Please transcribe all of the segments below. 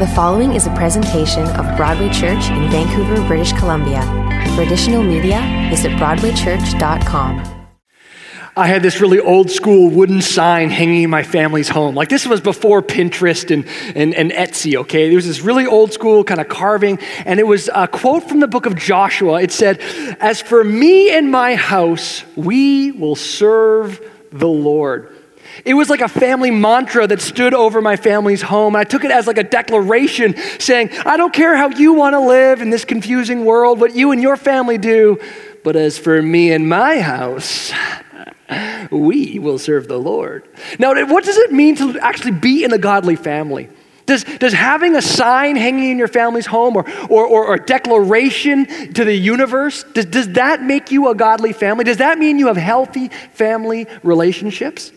The following is a presentation of Broadway Church in Vancouver, British Columbia. For additional media, visit BroadwayChurch.com. I had this really old school wooden sign hanging in my family's home. Like this was before Pinterest and, and, and Etsy, okay? There was this really old school kind of carving, and it was a quote from the book of Joshua. It said, As for me and my house, we will serve the Lord. It was like a family mantra that stood over my family's home. And I took it as like a declaration saying, I don't care how you want to live in this confusing world, what you and your family do, but as for me and my house, we will serve the Lord. Now, what does it mean to actually be in a godly family? Does, does having a sign hanging in your family's home or, or, or, a declaration to the universe, does, does that make you a godly family? Does that mean you have healthy family relationships?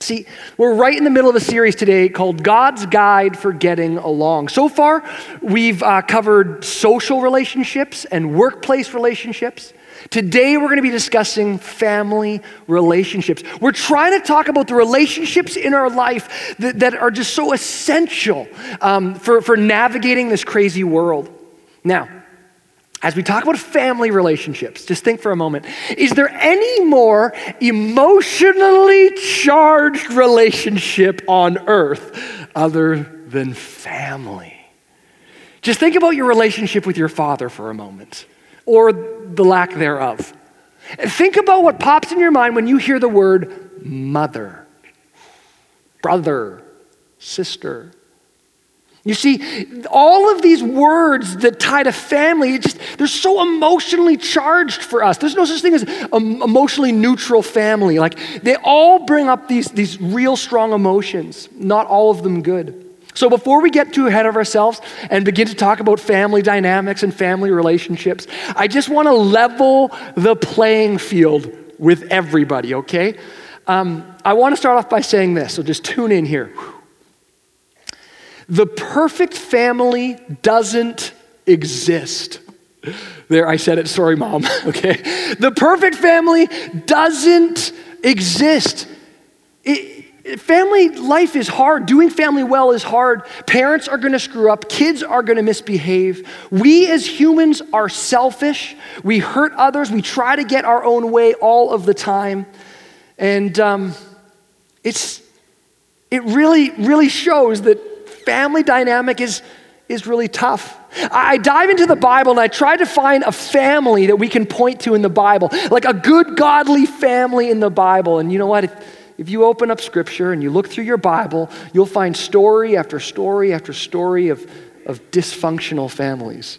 See, we're right in the middle of a series today called God's Guide for Getting Along. So far, we've uh, covered social relationships and workplace relationships. Today, we're going to be discussing family relationships. We're trying to talk about the relationships in our life that, that are just so essential um, for, for navigating this crazy world. Now, as we talk about family relationships, just think for a moment. Is there any more emotionally charged relationship on earth other than family? Just think about your relationship with your father for a moment, or the lack thereof. Think about what pops in your mind when you hear the word mother, brother, sister, you see, all of these words that tie to family, just, they're so emotionally charged for us. There's no such thing as an emotionally neutral family. Like, they all bring up these, these real strong emotions, not all of them good. So, before we get too ahead of ourselves and begin to talk about family dynamics and family relationships, I just want to level the playing field with everybody, okay? Um, I want to start off by saying this, so just tune in here. The perfect family doesn't exist. There, I said it. Sorry, mom. Okay. The perfect family doesn't exist. It, family life is hard. Doing family well is hard. Parents are going to screw up. Kids are going to misbehave. We as humans are selfish. We hurt others. We try to get our own way all of the time. And um, it's, it really, really shows that family dynamic is, is really tough. I dive into the Bible and I try to find a family that we can point to in the Bible, like a good, godly family in the Bible. And you know what? If, if you open up Scripture and you look through your Bible, you'll find story after story after story of, of dysfunctional families.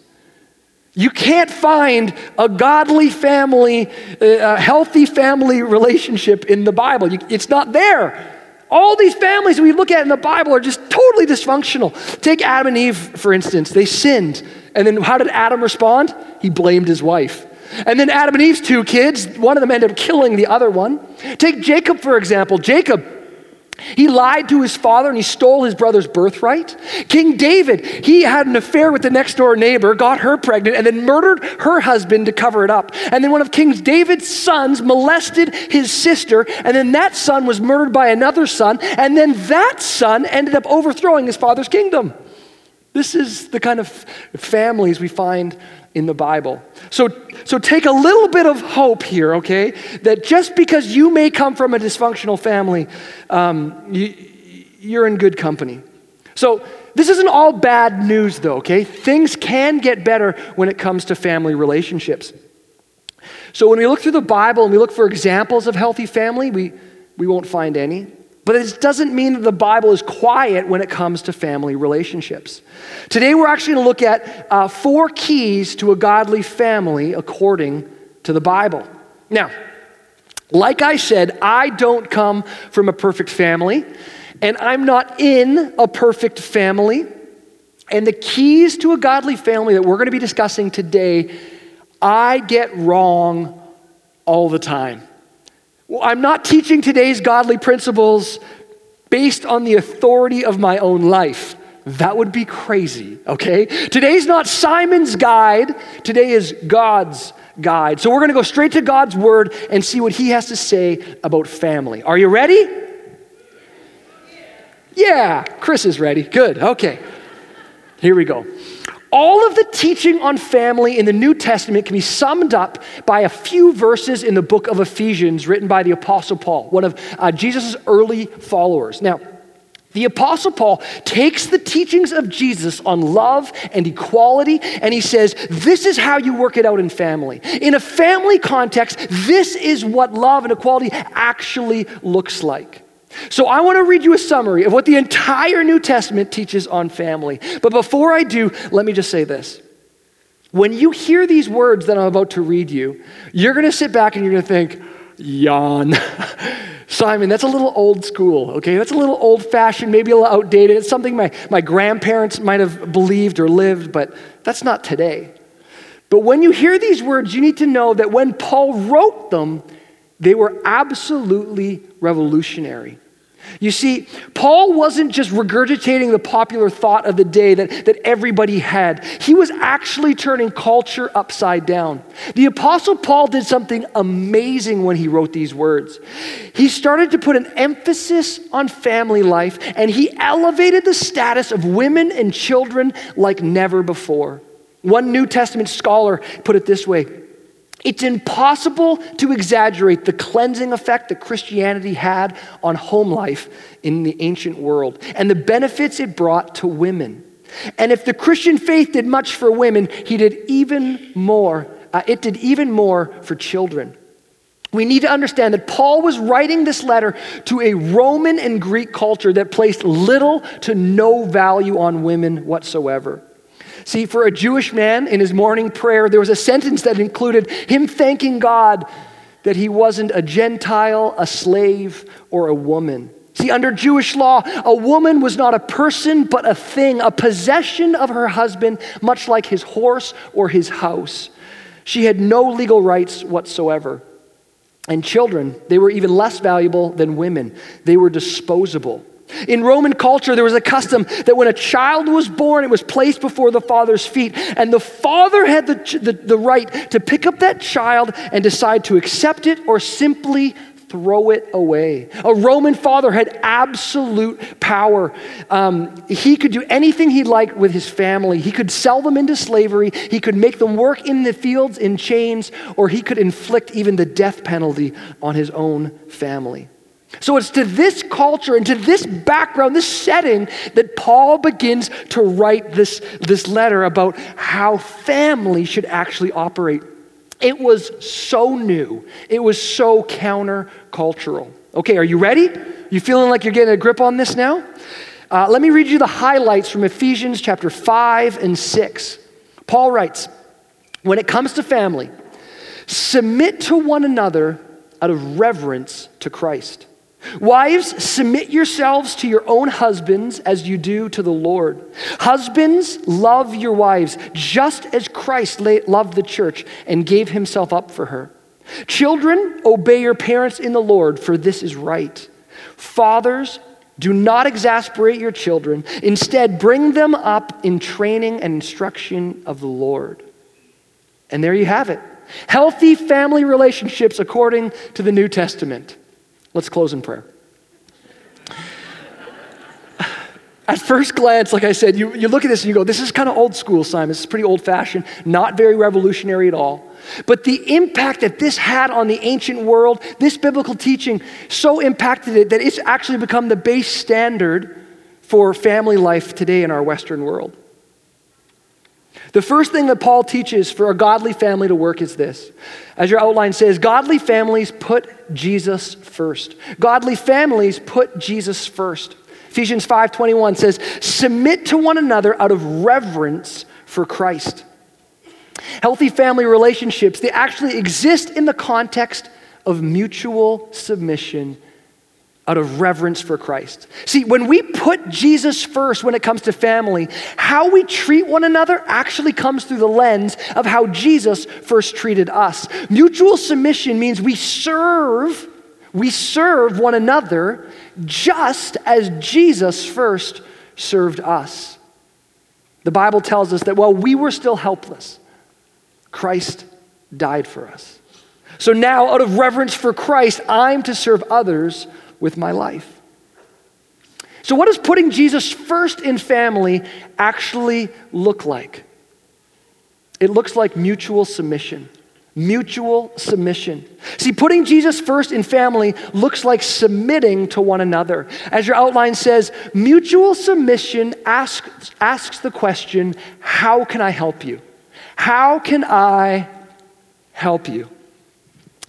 You can't find a godly family, uh, a healthy family relationship in the Bible. It's not there. All these families we look at in the Bible are just totally dysfunctional. Take Adam and Eve, for instance. They sinned. And then how did Adam respond? He blamed his wife. And then Adam and Eve's two kids, one of them ended up killing the other one. Take Jacob, for example. Jacob he lied to his father and he stole his brother's birthright. King David, he had an affair with the next door neighbor, got her pregnant, and then murdered her husband to cover it up. And then one of King David's sons molested his sister, and then that son was murdered by another son, and then that son ended up overthrowing his father's kingdom. This is the kind of families we find in the Bible. So, so take a little bit of hope here, okay? That just because you may come from a dysfunctional family, um, you, you're in good company. So this isn't all bad news, though, okay? Things can get better when it comes to family relationships. So when we look through the Bible and we look for examples of healthy family, we, we won't find any. But it doesn't mean that the Bible is quiet when it comes to family relationships. Today, we're actually going to look at uh, four keys to a godly family according to the Bible. Now, like I said, I don't come from a perfect family, and I'm not in a perfect family. And the keys to a godly family that we're going to be discussing today, I get wrong all the time. Well, I'm not teaching today's godly principles based on the authority of my own life. That would be crazy, okay? Today's not Simon's guide, today is God's guide. So we're going to go straight to God's word and see what he has to say about family. Are you ready? Yeah, Chris is ready. Good, okay. Here we go. All of the teaching on family in the New Testament can be summed up by a few verses in the book of Ephesians written by the Apostle Paul, one of uh, Jesus' early followers. Now, the Apostle Paul takes the teachings of Jesus on love and equality, and he says, This is how you work it out in family. In a family context, this is what love and equality actually looks like. So, I want to read you a summary of what the entire New Testament teaches on family. But before I do, let me just say this. When you hear these words that I'm about to read you, you're going to sit back and you're going to think, yawn. Simon, that's a little old school, okay? That's a little old fashioned, maybe a little outdated. It's something my, my grandparents might have believed or lived, but that's not today. But when you hear these words, you need to know that when Paul wrote them, they were absolutely revolutionary. You see, Paul wasn't just regurgitating the popular thought of the day that, that everybody had. He was actually turning culture upside down. The Apostle Paul did something amazing when he wrote these words. He started to put an emphasis on family life, and he elevated the status of women and children like never before. One New Testament scholar put it this way it's impossible to exaggerate the cleansing effect that Christianity had on home life in the ancient world and the benefits it brought to women. And if the Christian faith did much for women, he did even more. Uh, it did even more for children. We need to understand that Paul was writing this letter to a Roman and Greek culture that placed little to no value on women whatsoever. See, for a Jewish man in his morning prayer, there was a sentence that included him thanking God that he wasn't a Gentile, a slave, or a woman. See, under Jewish law, a woman was not a person, but a thing, a possession of her husband, much like his horse or his house. She had no legal rights whatsoever. And children, they were even less valuable than women, they were disposable. In Roman culture, there was a custom that when a child was born, it was placed before the father's feet, and the father had the, the, the, right to pick up that child and decide to accept it or simply throw it away. A Roman father had absolute power. Um, he could do anything he liked with his family. He could sell them into slavery, he could make them work in the fields in chains, or he could inflict even the death penalty on his own family. So it's to this culture and to this background, this setting, that Paul begins to write this, this letter about how family should actually operate. It was so new, it was so countercultural. Okay, are you ready? You feeling like you're getting a grip on this now? Uh, let me read you the highlights from Ephesians chapter 5 and 6. Paul writes, When it comes to family, submit to one another out of reverence to Christ. Wives, submit yourselves to your own husbands as you do to the Lord. Husbands, love your wives, just as Christ loved the church and gave himself up for her. Children, obey your parents in the Lord, for this is right. Fathers, do not exasperate your children. Instead, bring them up in training and instruction of the Lord. And there you have it healthy family relationships according to the New Testament. Let's close in prayer. At first glance, like I said, you, you look at this and you go, this is kind of old school, Simon. This is pretty old fashioned, not very revolutionary at all. But the impact that this had on the ancient world, this biblical teaching, so impacted it that it's actually become the base standard for family life today in our Western world. The first thing that Paul teaches for a godly family to work is this. As your outline says, godly families put Jesus first. Godly families put Jesus first. Ephesians 5:21 says, "Submit to one another out of reverence for Christ." Healthy family relationships, they actually exist in the context of mutual submission out of reverence for Christ. See, when we put Jesus first when it comes to family, how we treat one another actually comes through the lens of how Jesus first treated us. Mutual submission means we serve, we serve one another just as Jesus first served us. The Bible tells us that while we were still helpless, Christ died for us. So now, out of reverence for Christ, I'm to serve others with my life. So, what does putting Jesus first in family actually look like? It looks like mutual submission. Mutual submission. See, putting Jesus first in family looks like submitting to one another. As your outline says, mutual submission asks, asks the question how can I help you? How can I help you?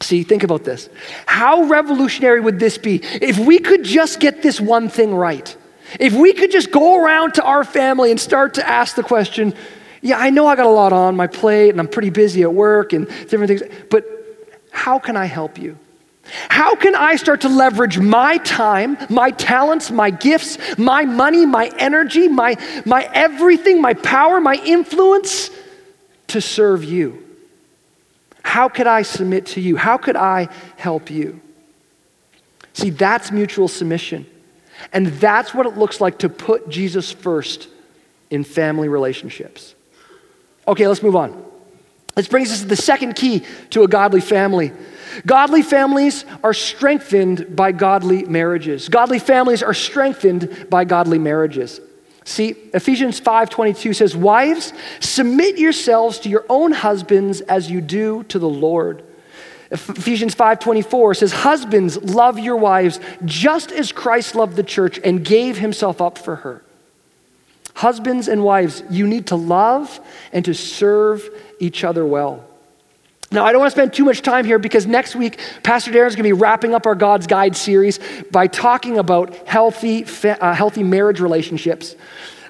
See, think about this. How revolutionary would this be if we could just get this one thing right? If we could just go around to our family and start to ask the question, yeah, I know I got a lot on my plate and I'm pretty busy at work and different things, but how can I help you? How can I start to leverage my time, my talents, my gifts, my money, my energy, my, my everything, my power, my influence to serve you? How could I submit to you? How could I help you? See, that's mutual submission. And that's what it looks like to put Jesus first in family relationships. Okay, let's move on. This brings us to the second key to a godly family. Godly families are strengthened by godly marriages. Godly families are strengthened by godly marriages. See, Ephesians 5:22 says, "Wives, submit yourselves to your own husbands as you do to the Lord." Ephesians 5:24 says, "Husbands, love your wives just as Christ loved the church and gave himself up for her." Husbands and wives, you need to love and to serve each other well. Now, I don't want to spend too much time here because next week, Pastor Darren's going to be wrapping up our God's Guide series by talking about healthy, uh, healthy marriage relationships.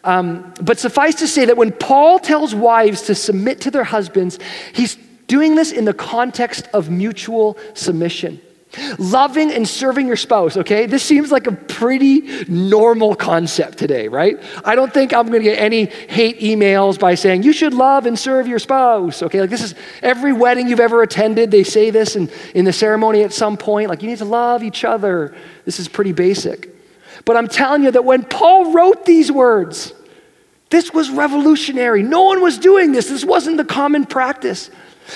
Um, but suffice to say that when Paul tells wives to submit to their husbands, he's doing this in the context of mutual submission. Loving and serving your spouse, okay? This seems like a pretty normal concept today, right? I don't think I'm gonna get any hate emails by saying you should love and serve your spouse, okay? Like this is every wedding you've ever attended, they say this in, in the ceremony at some point, like you need to love each other. This is pretty basic. But I'm telling you that when Paul wrote these words, this was revolutionary. No one was doing this, this wasn't the common practice.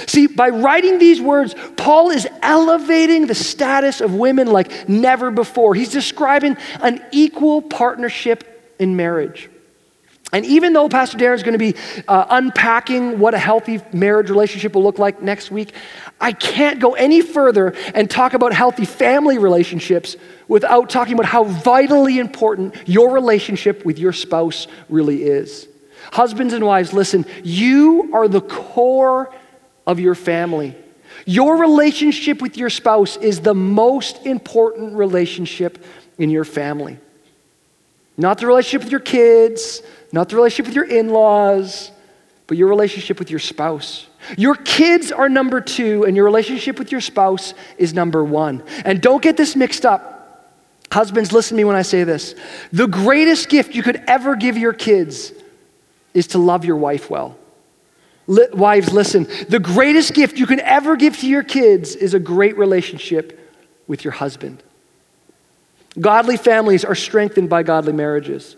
See, by writing these words, Paul is elevating the status of women like never before. He's describing an equal partnership in marriage. And even though Pastor Darren is going to be uh, unpacking what a healthy marriage relationship will look like next week, I can't go any further and talk about healthy family relationships without talking about how vitally important your relationship with your spouse really is. Husbands and wives, listen, you are the core of your family. Your relationship with your spouse is the most important relationship in your family. Not the relationship with your kids, not the relationship with your in laws, but your relationship with your spouse. Your kids are number two, and your relationship with your spouse is number one. And don't get this mixed up. Husbands, listen to me when I say this. The greatest gift you could ever give your kids is to love your wife well. Wives, listen. The greatest gift you can ever give to your kids is a great relationship with your husband. Godly families are strengthened by godly marriages.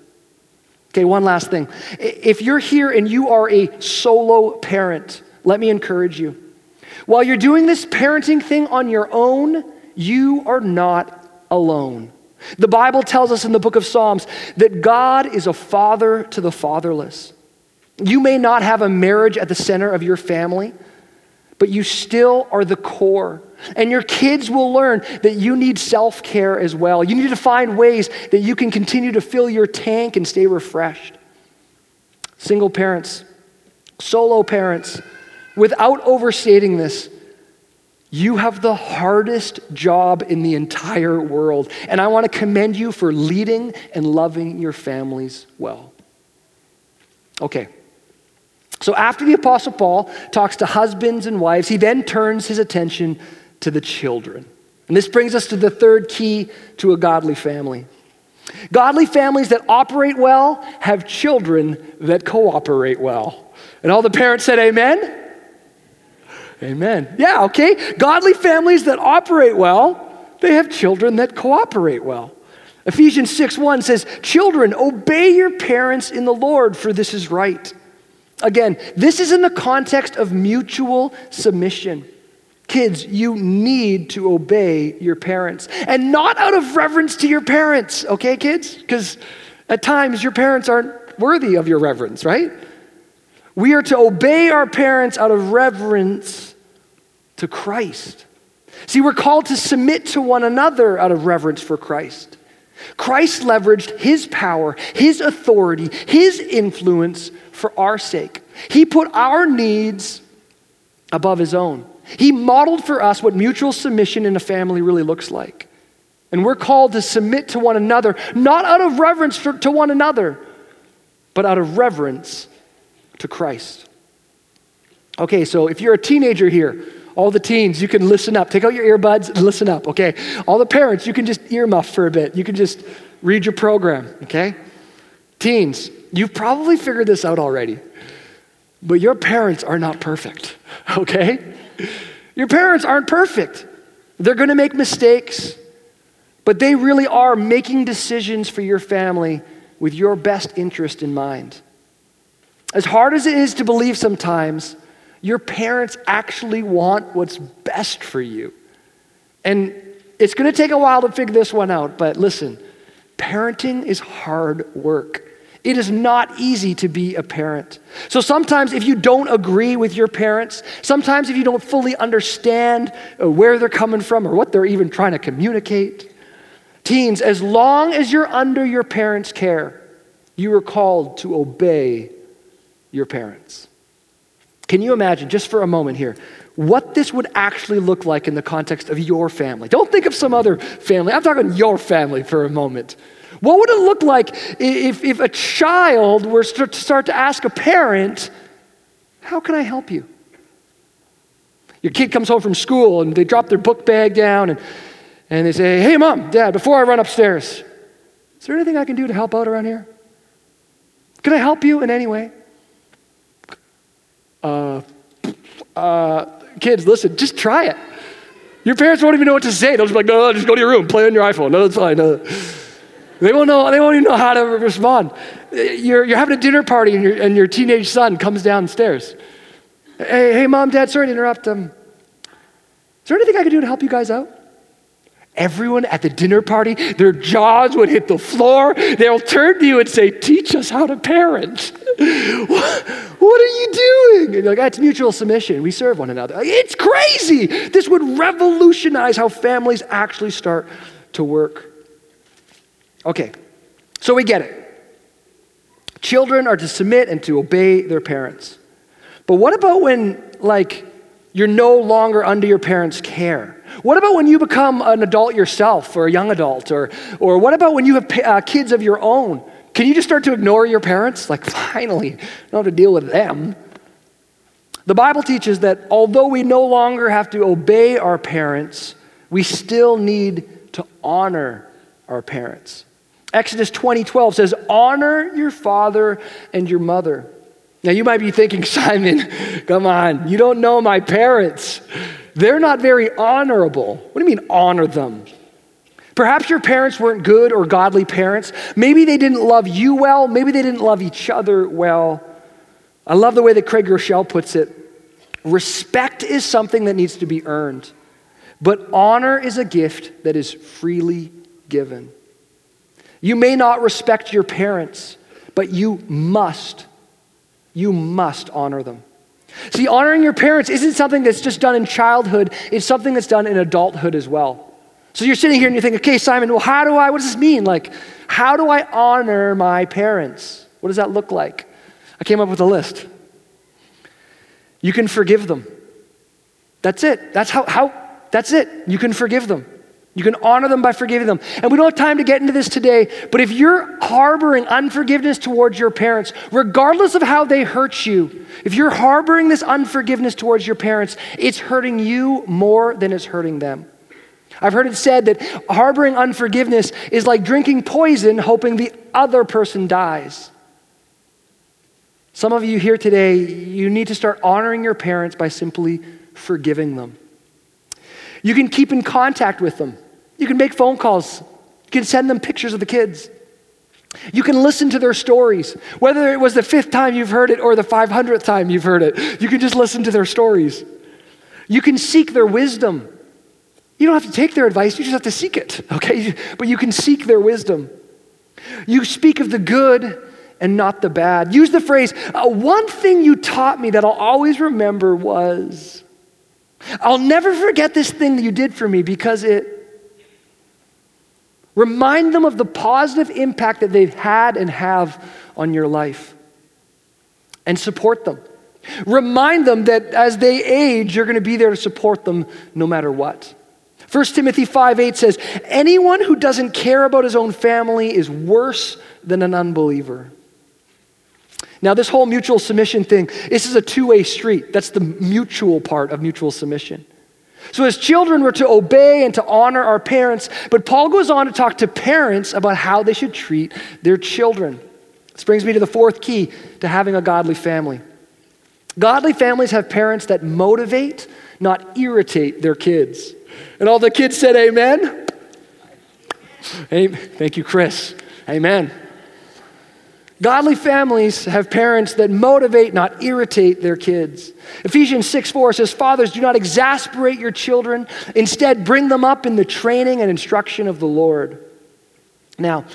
Okay, one last thing. If you're here and you are a solo parent, let me encourage you. While you're doing this parenting thing on your own, you are not alone. The Bible tells us in the book of Psalms that God is a father to the fatherless. You may not have a marriage at the center of your family, but you still are the core. And your kids will learn that you need self care as well. You need to find ways that you can continue to fill your tank and stay refreshed. Single parents, solo parents, without overstating this, you have the hardest job in the entire world. And I want to commend you for leading and loving your families well. Okay. So after the Apostle Paul talks to husbands and wives, he then turns his attention to the children. And this brings us to the third key to a godly family. Godly families that operate well have children that cooperate well. And all the parents said, Amen? Amen. Yeah, okay. Godly families that operate well, they have children that cooperate well. Ephesians 6 1 says, Children, obey your parents in the Lord, for this is right. Again, this is in the context of mutual submission. Kids, you need to obey your parents. And not out of reverence to your parents, okay, kids? Because at times your parents aren't worthy of your reverence, right? We are to obey our parents out of reverence to Christ. See, we're called to submit to one another out of reverence for Christ. Christ leveraged his power, his authority, his influence for our sake. He put our needs above his own. He modeled for us what mutual submission in a family really looks like. And we're called to submit to one another, not out of reverence to one another, but out of reverence to Christ. Okay, so if you're a teenager here, all the teens, you can listen up. Take out your earbuds and listen up, okay? All the parents, you can just earmuff for a bit. You can just read your program, okay? Teens, you've probably figured this out already, but your parents are not perfect, okay? Your parents aren't perfect. They're gonna make mistakes, but they really are making decisions for your family with your best interest in mind. As hard as it is to believe sometimes, your parents actually want what's best for you. And it's going to take a while to figure this one out, but listen, parenting is hard work. It is not easy to be a parent. So sometimes, if you don't agree with your parents, sometimes if you don't fully understand uh, where they're coming from or what they're even trying to communicate, teens, as long as you're under your parents' care, you are called to obey your parents. Can you imagine, just for a moment here, what this would actually look like in the context of your family? Don't think of some other family. I'm talking your family for a moment. What would it look like if, if a child were to start to ask a parent, How can I help you? Your kid comes home from school and they drop their book bag down and, and they say, Hey, mom, dad, before I run upstairs, is there anything I can do to help out around here? Can I help you in any way? Uh, uh, kids, listen, just try it. Your parents won't even know what to say. They'll just be like, no, no, just go to your room, play on your iPhone. No, that's fine. No. They won't know, they won't even know how to respond. You're, you're having a dinner party and your, and your teenage son comes downstairs. Hey, hey, mom, dad, sorry to interrupt. Um, is there anything I can do to help you guys out? Everyone at the dinner party, their jaws would hit the floor. They'll turn to you and say, Teach us how to parent. what, are you doing? And you're like, That's mutual submission. We serve one another. It's crazy. This would revolutionize how families actually start to work. Okay, so we get it. Children are to submit and to obey their parents. But what about when, like, you're no longer under your parents' care? What about when you become an adult yourself or a young adult? Or, or what about when you have uh, kids of your own? Can you just start to ignore your parents? Like, finally, don't have to deal with them. The Bible teaches that although we no longer have to obey our parents, we still need to honor our parents. Exodus 20:12 says, "Honor your father and your mother." Now you might be thinking, Simon, come on, you don't know my parents. They're not very honorable. What do you mean, honor them? Perhaps your parents weren't good or godly parents. Maybe they didn't love you well. Maybe they didn't love each other well. I love the way that Craig Groeschel puts it. Respect is something that needs to be earned, but honor is a gift that is freely given. You may not respect your parents, but you must, you must honor them. See, honoring your parents isn't something that's just done in childhood, it's something that's done in adulthood as well. So you're sitting here and you think, okay, Simon, well, how do I, what does this mean? Like, how do I honor my parents? What does that look like? I came up with a list. You can forgive them. That's it. That's how, how that's it. You can forgive them. You can honor them by forgiving them. And we don't have time to get into this today, but if you're harboring unforgiveness towards your parents, regardless of how they hurt you, if you're harboring this unforgiveness towards your parents, it's hurting you more than it's hurting them. I've heard it said that harboring unforgiveness is like drinking poison, hoping the other person dies. Some of you here today, you need to start honoring your parents by simply forgiving them. You can keep in contact with them. You can make phone calls. You can send them pictures of the kids. You can listen to their stories. Whether it was the fifth time you've heard it or the 500th time you've heard it, you can just listen to their stories. You can seek their wisdom. You don't have to take their advice, you just have to seek it, okay? But you can seek their wisdom. You speak of the good and not the bad. Use the phrase, uh, one thing you taught me that I'll always remember was, I'll never forget this thing that you did for me because it. Remind them of the positive impact that they've had and have on your life and support them. Remind them that as they age, you're going to be there to support them no matter what. 1 Timothy 5 8 says, Anyone who doesn't care about his own family is worse than an unbeliever. Now, this whole mutual submission thing, this is a two way street. That's the mutual part of mutual submission. So, as children, we're to obey and to honor our parents, but Paul goes on to talk to parents about how they should treat their children. This brings me to the fourth key to having a godly family. Godly families have parents that motivate, not irritate their kids. And all the kids said, Amen. Amen. thank you, Chris. Amen. Godly families have parents that motivate, not irritate their kids. Ephesians 6 4 says, Fathers, do not exasperate your children. Instead, bring them up in the training and instruction of the Lord. Now,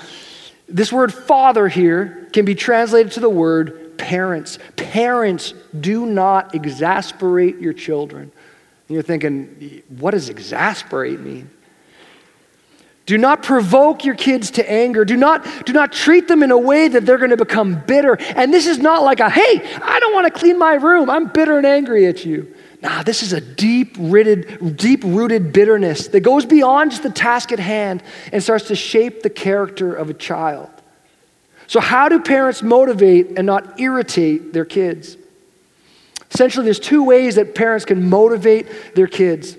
this word father here can be translated to the word parents. Parents, do not exasperate your children. And you're thinking, what does exasperate mean? Do not provoke your kids to anger. Do not, do not treat them in a way that they're going to become bitter. And this is not like a, hey, I don't want to clean my room. I'm bitter and angry at you. Nah, this is a deep rooted, deep rooted bitterness that goes beyond just the task at hand and starts to shape the character of a child. So, how do parents motivate and not irritate their kids? Essentially, there's two ways that parents can motivate their kids.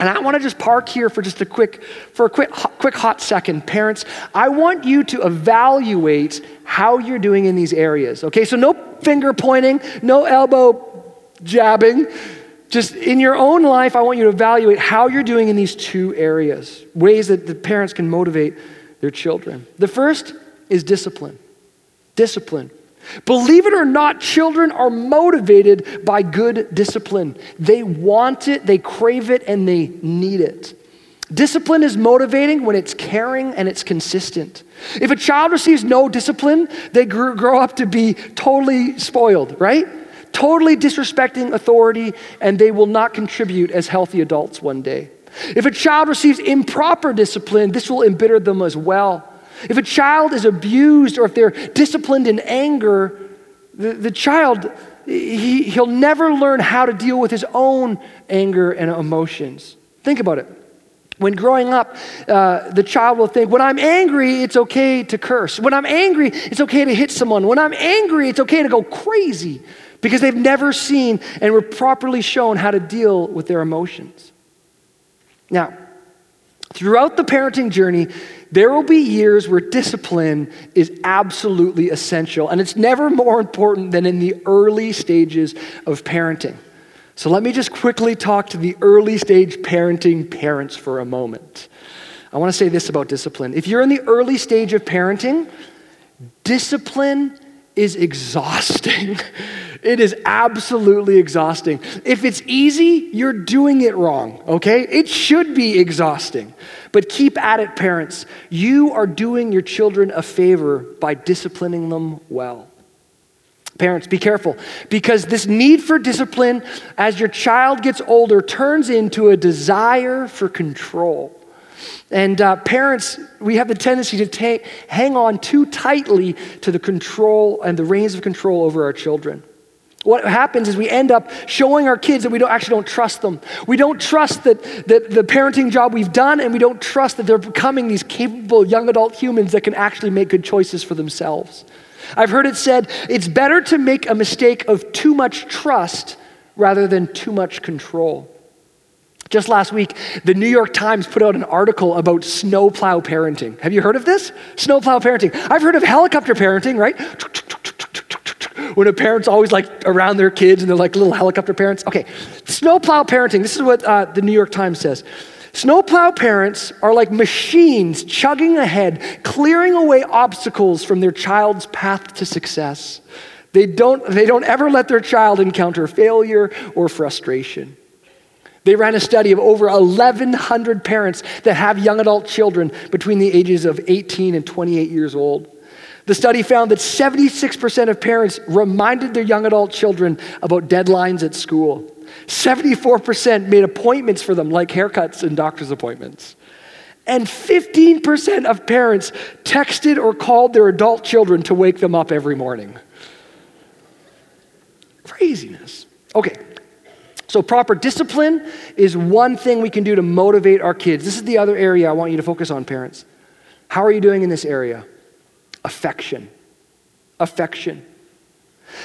And I want to just park here for just a quick, for a quick, quick hot second. Parents, I want you to evaluate how you're doing in these areas. Okay, so no finger pointing, no elbow jabbing. Just in your own life, I want you to evaluate how you're doing in these two areas, ways that the parents can motivate their children. The first is discipline. Discipline. Believe it or not, children are motivated by good discipline. They want it, they crave it, and they need it. Discipline is motivating when it's caring and it's consistent. If a child receives no discipline, they grow up to be totally spoiled, right? Totally disrespecting authority, and they will not contribute as healthy adults one day. If a child receives improper discipline, this will embitter them as well. If a child is abused or if they're disciplined in anger, the, the child, he, he'll never learn how to deal with his own anger and emotions. Think about it. When growing up, uh, the child will think, when I'm angry, it's okay to curse. When I'm angry, it's okay to hit someone. When I'm angry, it's okay to go crazy because they've never seen and were properly shown how to deal with their emotions. Now, throughout the parenting journey, there will be years where discipline is absolutely essential, and it's never more important than in the early stages of parenting. So let me just quickly talk to the early stage parenting parents for a moment. I want to say this about discipline. If you're in the early stage of parenting, discipline is exhausting. It is absolutely exhausting. If it's easy, you're doing it wrong, okay? It should be exhausting. But keep at it, parents. You are doing your children a favor by disciplining them well. Parents, be careful because this need for discipline as your child gets older turns into a desire for control. And uh, parents, we have the tendency to ta- hang on too tightly to the control and the reins of control over our children. What happens is we end up showing our kids that we don't, actually don't trust them. We don't trust that, that the parenting job we've done, and we don't trust that they're becoming these capable young adult humans that can actually make good choices for themselves. I've heard it said it's better to make a mistake of too much trust rather than too much control. Just last week, the New York Times put out an article about snowplow parenting. Have you heard of this? Snowplow parenting. I've heard of helicopter parenting, right? when a parent's always like around their kids and they're like little helicopter parents. Okay, snowplow parenting. This is what uh, the New York Times says. Snowplow parents are like machines chugging ahead, clearing away obstacles from their child's path to success. They don't, they don't ever let their child encounter failure or frustration. They ran a study of over 1,100 parents that have young adult children between the ages of 18 and 28 years old. The study found that 76% of parents reminded their young adult children about deadlines at school. 74% made appointments for them, like haircuts and doctor's appointments. And 15% of parents texted or called their adult children to wake them up every morning. Craziness. Okay, so, proper discipline is one thing we can do to motivate our kids. This is the other area I want you to focus on, parents. How are you doing in this area? Affection. Affection.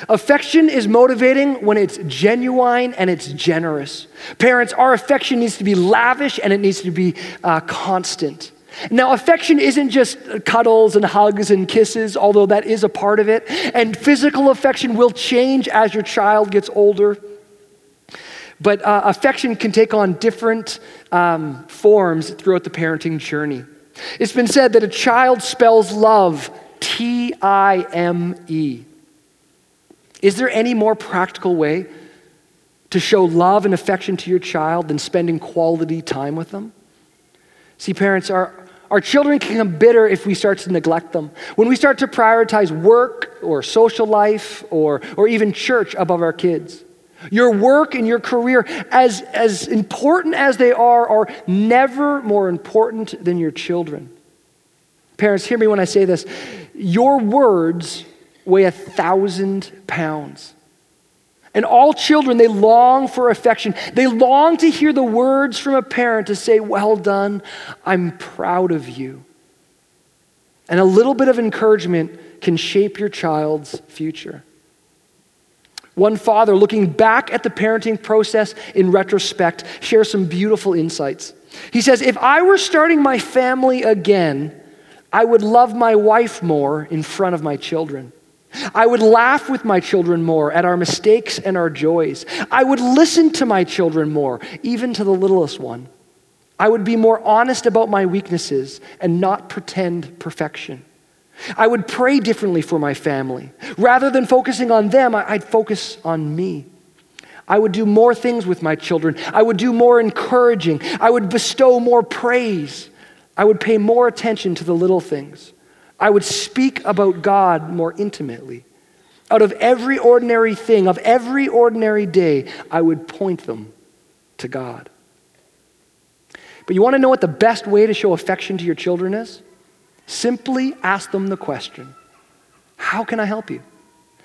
Affection is motivating when it's genuine and it's generous. Parents, our affection needs to be lavish and it needs to be uh, constant. Now, affection isn't just cuddles and hugs and kisses, although that is a part of it. And physical affection will change as your child gets older. But uh, affection can take on different um, forms throughout the parenting journey. It's been said that a child spells love T I M E. Is there any more practical way to show love and affection to your child than spending quality time with them? See, parents, our, our children can become bitter if we start to neglect them. When we start to prioritize work or social life or, or even church above our kids. Your work and your career, as, as important as they are, are never more important than your children. Parents, hear me when I say this. Your words weigh a thousand pounds. And all children, they long for affection. They long to hear the words from a parent to say, Well done, I'm proud of you. And a little bit of encouragement can shape your child's future. One father, looking back at the parenting process in retrospect, shares some beautiful insights. He says, If I were starting my family again, I would love my wife more in front of my children. I would laugh with my children more at our mistakes and our joys. I would listen to my children more, even to the littlest one. I would be more honest about my weaknesses and not pretend perfection. I would pray differently for my family. Rather than focusing on them, I'd focus on me. I would do more things with my children. I would do more encouraging. I would bestow more praise. I would pay more attention to the little things. I would speak about God more intimately. Out of every ordinary thing, of every ordinary day, I would point them to God. But you want to know what the best way to show affection to your children is? Simply ask them the question How can I help you?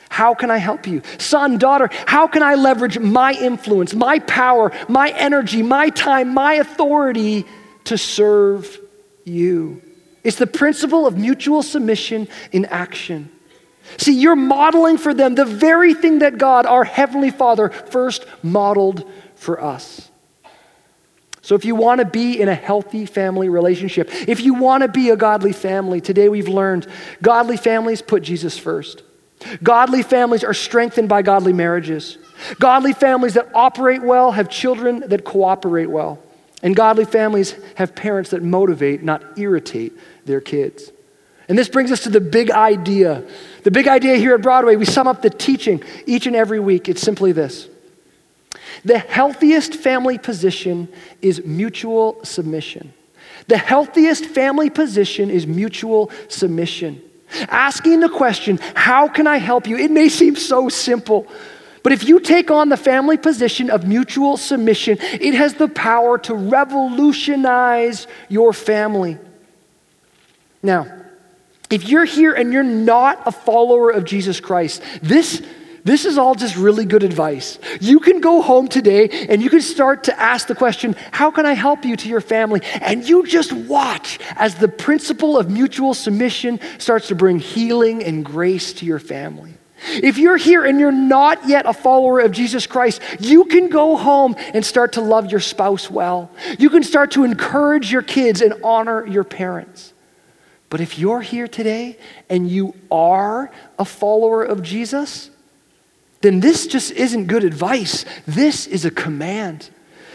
How can I help you? Son, daughter, how can I leverage my influence, my power, my energy, my time, my authority to serve you? It's the principle of mutual submission in action. See, you're modeling for them the very thing that God, our Heavenly Father, first modeled for us. So, if you want to be in a healthy family relationship, if you want to be a godly family, today we've learned godly families put Jesus first. Godly families are strengthened by godly marriages. Godly families that operate well have children that cooperate well. And godly families have parents that motivate, not irritate their kids. And this brings us to the big idea. The big idea here at Broadway, we sum up the teaching each and every week. It's simply this the healthiest family position is mutual submission. The healthiest family position is mutual submission. Asking the question, How can I help you? It may seem so simple, but if you take on the family position of mutual submission, it has the power to revolutionize your family. Now, if you're here and you're not a follower of Jesus Christ, this this is all just really good advice. You can go home today and you can start to ask the question, How can I help you to your family? And you just watch as the principle of mutual submission starts to bring healing and grace to your family. If you're here and you're not yet a follower of Jesus Christ, you can go home and start to love your spouse well. You can start to encourage your kids and honor your parents. But if you're here today and you are a follower of Jesus, then this just isn't good advice. This is a command.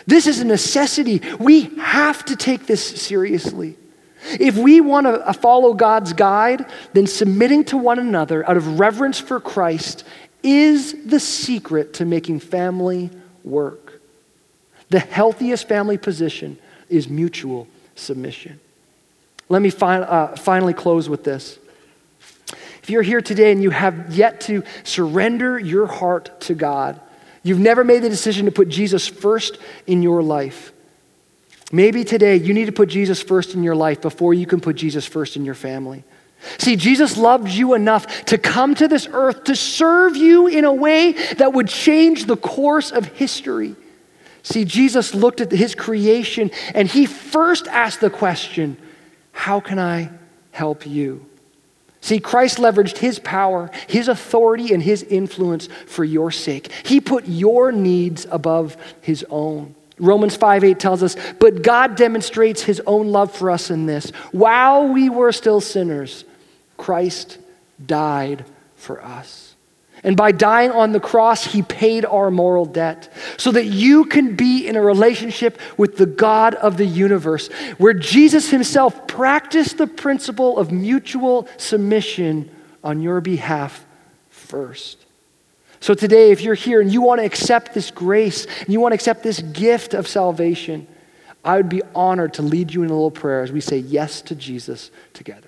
This is a necessity. We have to take this seriously. If we want to follow God's guide, then submitting to one another out of reverence for Christ is the secret to making family work. The healthiest family position is mutual submission. Let me fi- uh, finally close with this. If you're here today and you have yet to surrender your heart to God, you've never made the decision to put Jesus first in your life. Maybe today you need to put Jesus first in your life before you can put Jesus first in your family. See, Jesus loved you enough to come to this earth to serve you in a way that would change the course of history. See, Jesus looked at his creation and he first asked the question, How can I help you? See, Christ leveraged his power, his authority, and his influence for your sake. He put your needs above his own. Romans 5 8 tells us, But God demonstrates his own love for us in this. While we were still sinners, Christ died for us. And by dying on the cross, he paid our moral debt so that you can be in a relationship with the God of the universe, where Jesus himself practiced the principle of mutual submission on your behalf first. So today, if you're here and you want to accept this grace and you want to accept this gift of salvation, I would be honored to lead you in a little prayer as we say yes to Jesus together.